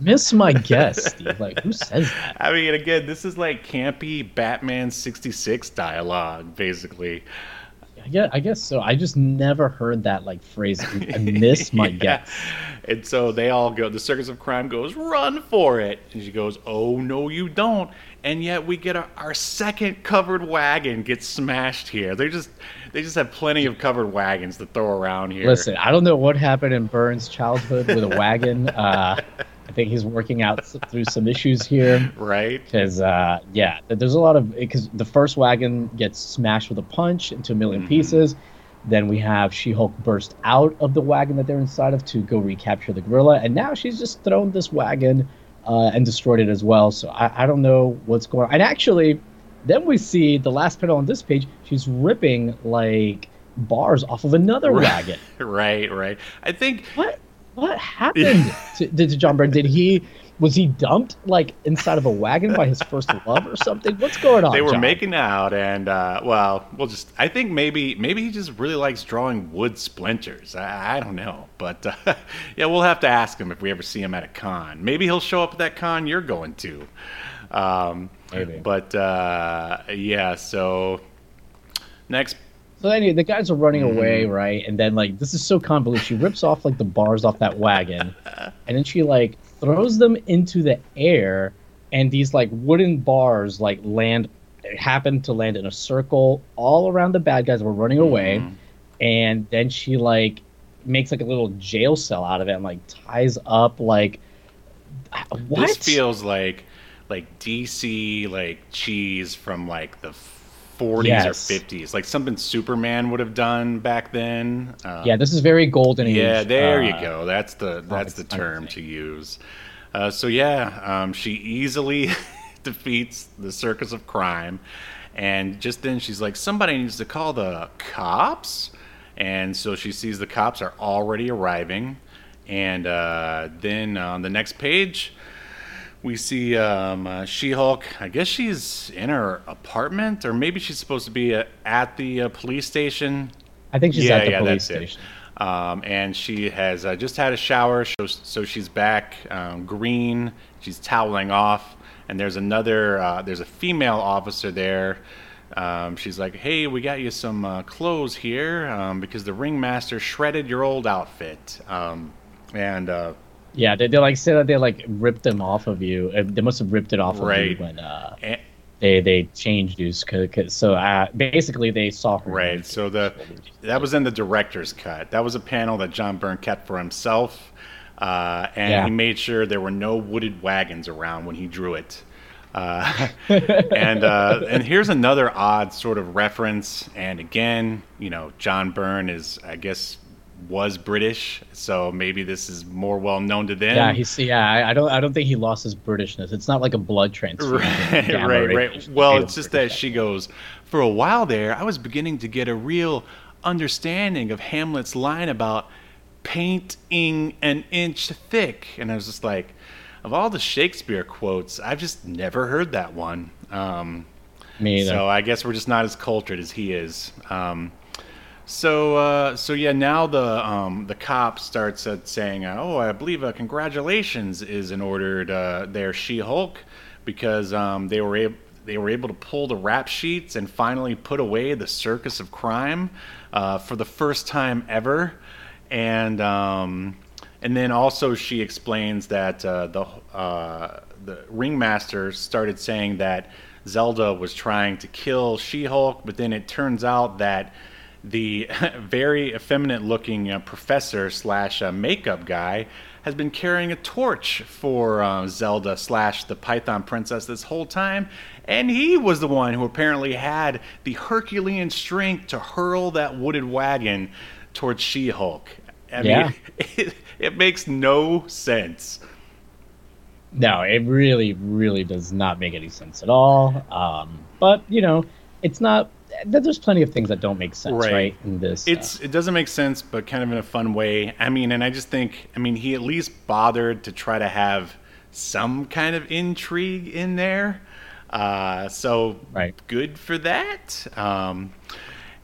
Miss my guess, Steve. Like, who says that? I mean, again, this is like campy Batman '66 dialogue, basically. Yeah, I guess so. I just never heard that like phrase. I miss my Yeah. guess. And so they all go, the Circus of Crime goes, run for it. And she goes, oh, no, you don't. And yet we get our, our second covered wagon gets smashed here. They just they just have plenty of covered wagons to throw around here. Listen, I don't know what happened in Byrne's childhood with a wagon. Uh, I think he's working out through some issues here. Right? Because uh, yeah, there's a lot of because the first wagon gets smashed with a punch into a 1000000 Mm-hmm. pieces. Then we have She-Hulk burst out of the wagon that they're inside of to go recapture the gorilla, and now she's just thrown this wagon uh, and destroyed it as well. So I, I don't know what's going on. And actually, then we see the last panel on this page. She's ripping like bars off of another wagon. Right, right. I think What what happened to, to John Brown? Did he was he dumped like inside of a wagon by his first love or something? What's going on? they were John? making out and uh, well we'll just i think maybe maybe he just really likes drawing wood splinters i, I don't know but uh, yeah we'll have to ask him if we ever see him at a con maybe he'll show up at that con you're going to um, Maybe. but uh, yeah so next So anyway, the guys are running Mm-hmm. away, right? And then like this is so convoluted. She rips off like the bars off that wagon, and then she like throws them into the air, and these like wooden bars like land happen to land in a circle all around the bad guys that were running away, Mm-hmm. and then she like makes like a little jail cell out of it and like ties up like what? this feels like like dc like cheese from like the 40s Yes. or 50s like something superman would have done back then um, yeah, this is very golden age. Yeah, there you uh, go. That's the that's the comics kind of term to use. Uh, so yeah, um, she easily defeats the circus of crime, and just then she's like, somebody needs to call the cops, and so she sees the cops are already arriving, and uh, then on the next page. We see um, uh, She-Hulk. I guess she's in her apartment, or maybe she's supposed to be uh, at the uh, police station. I think she's Yeah, at the yeah, police that's it. station. Um, and she has uh, just had a shower, so, so she's back um, green. She's toweling off, and there's another. Uh, there's a female officer there. Um, she's like, "Hey, we got you some uh, clothes here um, because the ringmaster shredded your old outfit." Um, and uh, Yeah, they, they like say that they like ripped them off of you. Uh, They must have ripped it off of Right. you when uh, and, they they changed you. Cause, 'cause- so uh, basically they saw her. Right. So the that was in the director's cut. That was a panel that John Byrne kept for himself, uh, and Yeah. he made sure there were no wooded wagons around when he drew it. Uh, and uh, and here's another odd sort of reference. And again, you know, John Byrne is, I guess, was British, so maybe this is more well known to them. Yeah, he's yeah. I, I don't I don't think he lost his Britishness. It's not like a blood transfusion. Right, right, right. Well, it's just that she goes, for a while there, I was beginning to get a real understanding of Hamlet's line about painting an inch thick. And I was just like, of all the Shakespeare quotes, I've just never heard that one. Um, Me either. so I guess we're just not as cultured as he is. Um, so uh, so yeah, now the um, the cop starts uh, saying, uh, "Oh, I believe uh, congratulations is in order to uh, their She-Hulk because um, they were able." They were able to pull the rap sheets and finally put away the circus of crime uh, for the first time ever, and um, and then also she explains that the the ringmaster started saying that Zelda was trying to kill She-Hulk, but then it turns out that the very effeminate-looking uh, professor slash uh, makeup guy has been carrying a torch for uh, Zelda slash the Python Princess this whole time, and he was the one who apparently had the Herculean strength to hurl that wooded wagon towards She-Hulk. I Yeah. mean, it, it makes no sense. No, it really, really does not make any sense at all. Um, but you know, it's not. There's plenty of things that don't make sense, Right. right? In this, uh, it doesn't make sense, but kind of in a fun way. I mean, and I just think, I mean, he at least bothered to try to have some kind of intrigue in there. Uh, so Right. good for that. Um,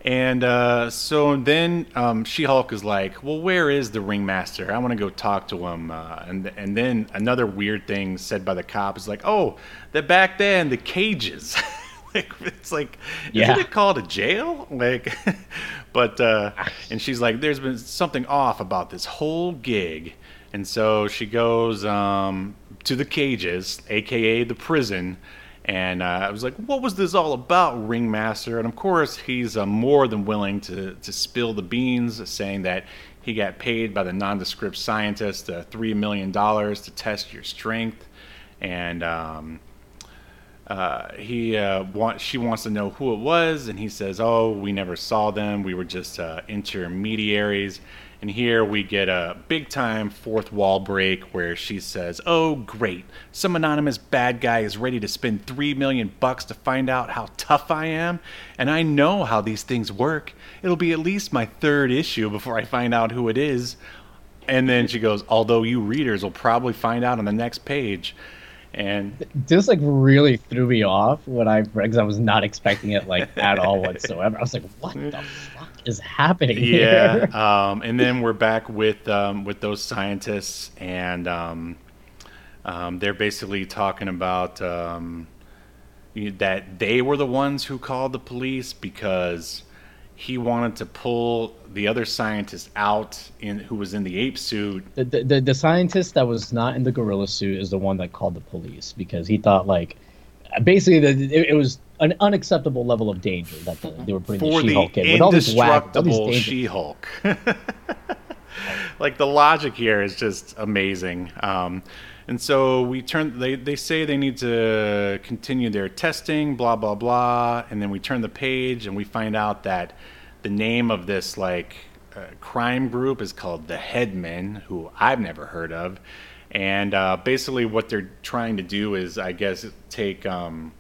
and uh, so then um, She-Hulk is like, "Well, where is the ringmaster? I want to go talk to him." Uh, and and then another weird thing said by the cop is like, "Oh, that back there in the cages." like it's like, Yeah. isn't it called a jail? Like, but uh, and she's like, "There's been something off about this whole gig." And so she goes um, to the cages, aka the prison, and uh, I was like, "What was this all about, Ringmaster?" And of course, he's uh, more than willing to to spill the beans, saying that he got paid by the nondescript scientist uh, three million dollars to test your strength, and um, uh, he uh, want, she wants to know who it was, and he says, "Oh, we never saw them. We were just uh, intermediaries." And here we get a big time fourth wall break where she says, "Oh, great! Some anonymous bad guy is ready to spend three million bucks to find out how tough I am, and I know how these things work. It'll be at least my third issue before I find out who it is." And then she goes, "Although you readers will probably find out on the next page." And this like really threw me off when I because I was not expecting it like at all whatsoever. I was like, "What the fuck is happening yeah here?" um, and then we're back with um, with those scientists and um, um, they're basically talking about um, that they were the ones who called the police because he wanted to pull the other scientist out in who was in the ape suit The, the, the scientist that was not in the gorilla suit is the one that called the police because he thought like basically the, it, it was an unacceptable level of danger that the, they were putting for the She-Hulk in with all these whack, all these She-Hulk. like the logic here is just amazing. Um, and so we turn. They they say they need to continue their testing, blah blah blah, and then we turn the page and we find out that the name of this like uh, crime group is called the Headmen, who I've never heard of. And uh, basically, what they're trying to do is, I guess, take um,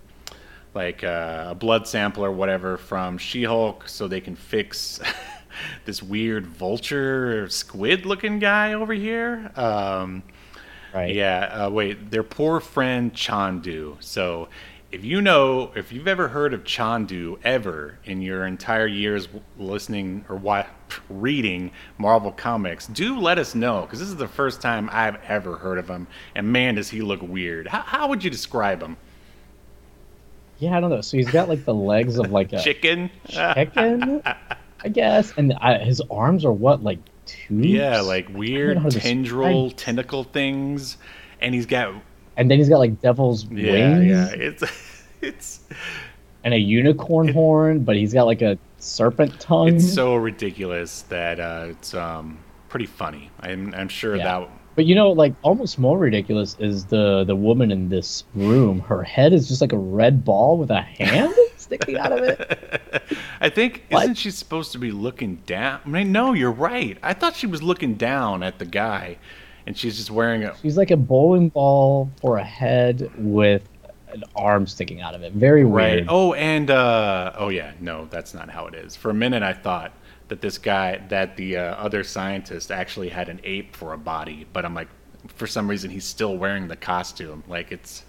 like uh, a blood sample or whatever from She-Hulk so they can fix this weird vulture squid looking guy over here. Um, right? yeah, uh, wait, their poor friend Chandu. So if you know, if you've ever heard of Chandu ever in your entire years listening or wa- reading Marvel comics, do let us know because this is the first time I've ever heard of him. And man, does he look weird. How, how would you describe him? Yeah, I don't know. So he's got like the legs of like a Chicken? chicken, I guess, and uh, his arms are what like tubes? Yeah, like I don't know weird tendril, tentacle things, and he's got and then he's got like devil's yeah, wings yeah. It's it's and a unicorn horn, but he's got like a serpent tongue. it's so ridiculous that uh, it's um pretty funny. I'm I'm sure Yeah. that But you know, like almost more ridiculous is the the woman in this room. Her head is just like a red ball with a hand sticking out of it. I think What? isn't she supposed to be looking down? I mean, no, you're right. I thought she was looking down at the guy, and she's just wearing a. She's like a bowling ball for a head with an arm sticking out of it. Very Right. weird. Oh, and uh, oh yeah, no, that's not how it is. For a minute, I thought that this guy, that the uh, other scientist, actually had an ape for a body, but I'm like, for some reason, he's still wearing the costume. Like it's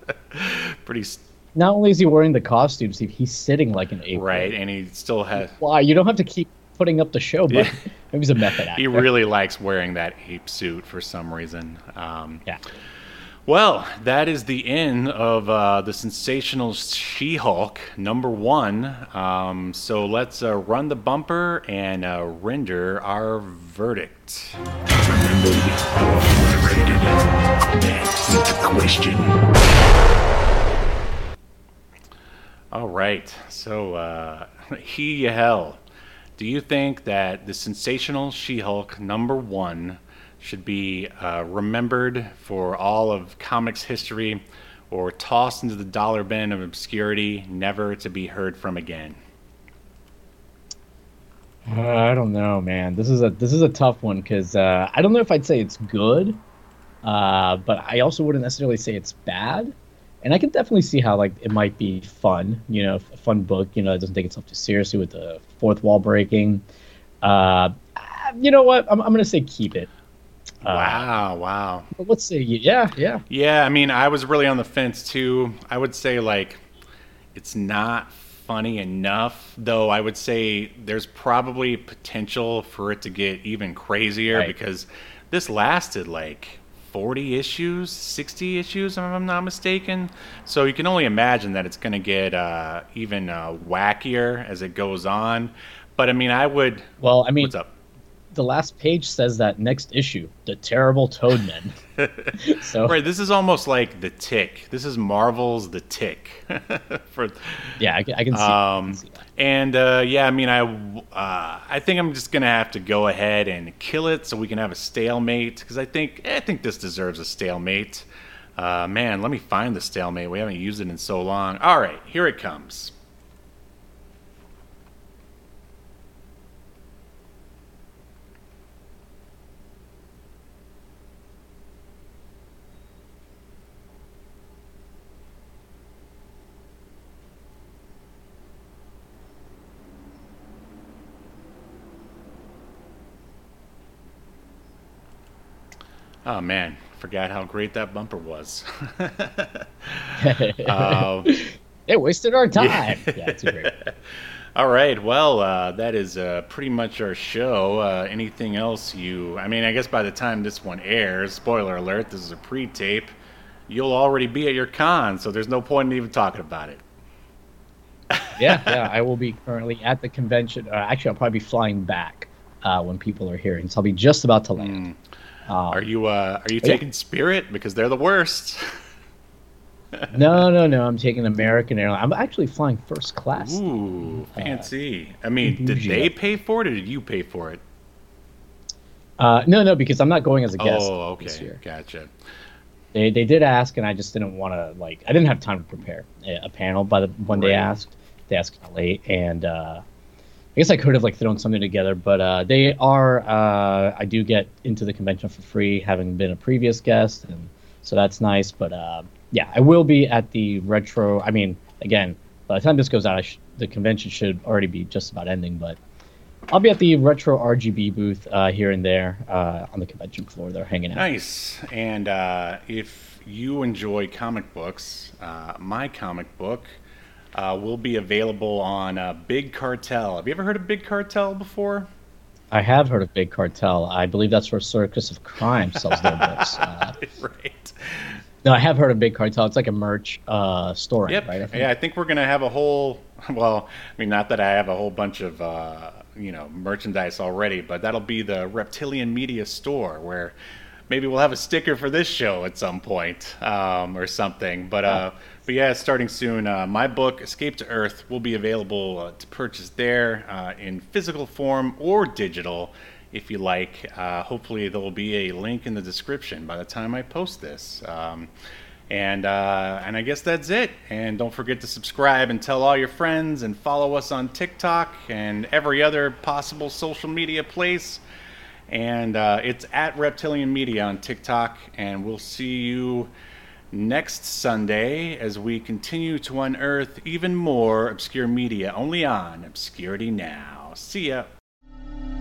pretty s- Not only is he wearing the costume, Steve, he's sitting like an ape. right, and he still has. Why? You don't have to keep putting up the show, but Yeah. maybe he's a method actor. He really likes wearing that ape suit for some reason. Um, yeah. Well, that is the end of uh, the sensational She Hulk number one. Um, so let's uh, run the bumper and uh, render our verdict. Remember, we are rated. That's the question. All right. So, uh, Yahel. Do you think that the sensational She Hulk number one should be uh, remembered for all of comics history or tossed into the dollar bin of obscurity, never to be heard from again? Uh, I don't know, man. This is a this is a tough one because uh, I don't know if I'd say it's good, uh, but I also wouldn't necessarily say it's bad. And I can definitely see how like it might be fun, you know, a fun book. You know, it doesn't take itself too seriously with the fourth wall breaking. Uh, you know what? I'm I'm gonna say keep it. Uh, wow, wow. Let's say yeah, yeah. Yeah, I mean, I was really on the fence too. I would say like it's not funny enough, though. I would say there's probably potential for it to get even crazier Right. because this lasted like 40 issues, 60 issues, if I'm not mistaken. So you can only imagine that it's going to get uh, even uh, wackier as it goes on. But I mean, I would. Well, I mean, What's up? The last page says that next issue, the terrible Toadmen. so Right, this is almost like the Tick. This is Marvel's the Tick. For yeah, I can, I can see. I Um, can see that. and uh, yeah, I mean, I uh, I think I'm just gonna have to go ahead and kill it so we can have a stalemate because I think I think this deserves a stalemate. Uh, man, let me find the stalemate. We haven't used it in so long. All right, here it comes. Oh man, forgot how great that bumper was. uh, they wasted our time. Yeah, it's great. All right. Well, uh, that is uh, pretty much our show. Uh, anything else you? I mean, I guess by the time this one airs, spoiler alert, this is a pre-tape. You'll already be at your con, so there's no point in even talking about it. yeah, yeah. I will be currently at the convention. Uh, actually, I'll probably be flying back uh, when people are hearing. So I'll be just about to land. Um, Are you? Uh, are you Yeah. taking Spirit because they're the worst? no, no, no. I'm taking American Airlines. I'm actually flying first class. Ooh, fancy. I mean, did they pay for it or did you pay for it? Uh, no, no, because I'm not going as a guest Oh, this okay, year. gotcha. They, they did ask, and I just didn't want to like. I didn't have time to prepare a, a panel by the when they asked. They asked kinda late, and uh, I guess I could have like thrown something together. But uh, they are. Uh, I do get into the convention for free, having been a previous guest, and so that's nice. But uh, yeah, I will be at the retro. I mean, again, by the time this goes out, sh- the convention should already be just about ending. But I'll be at the retro RGB booth uh, here and there uh, on the convention floor. They're hanging out. Nice. And uh, if you enjoy comic books, my comic book uh, will be available on uh, Big Cartel. Have you ever heard of Big Cartel before? I have heard of Big Cartel. I believe that's where Circus of Crime sells their books. Uh, right. no, I have heard of Big Cartel. It's like a merch uh, store, Yep. right? I think. Yeah, I think we're gonna have a whole. Well, I mean, not that I have a whole bunch of uh, you know merchandise already, but that'll be the Reptilian Media Store where maybe we'll have a sticker for this show at some point um, or something. But uh, but yeah, starting soon. Uh, my book, Escape to Earth, will be available uh, to purchase there uh, in physical form or digital. if you like. Uh, hopefully, there will be a link in the description by the time I post this. Um, and uh, and I guess that's it. And don't forget to subscribe and tell all your friends and follow us on TikTok and every other possible social media place. And uh, it's at Reptilian Media on TikTok. And we'll see you next Sunday as we continue to unearth even more obscure media only on Obscurity Now. See ya.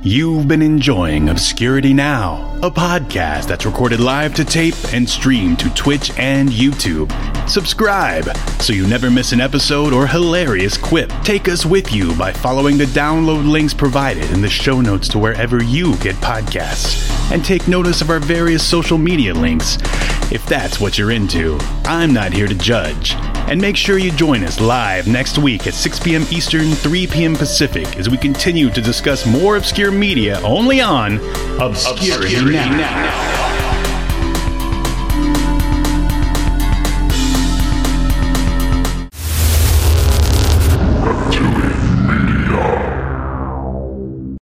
You've been enjoying Obscurity Now, a podcast that's recorded live to tape and streamed to Twitch and YouTube. Subscribe so you never miss an episode or hilarious quip. Take us with you by following the download links provided in the show notes to wherever you get podcasts. And take notice of our various social media links if that's what you're into. I'm not here to judge. And make sure you join us live next week at 6 p.m. Eastern, 3 p.m. Pacific as we continue to discuss more obscure media only on Obscurity, Obscurity now. Now.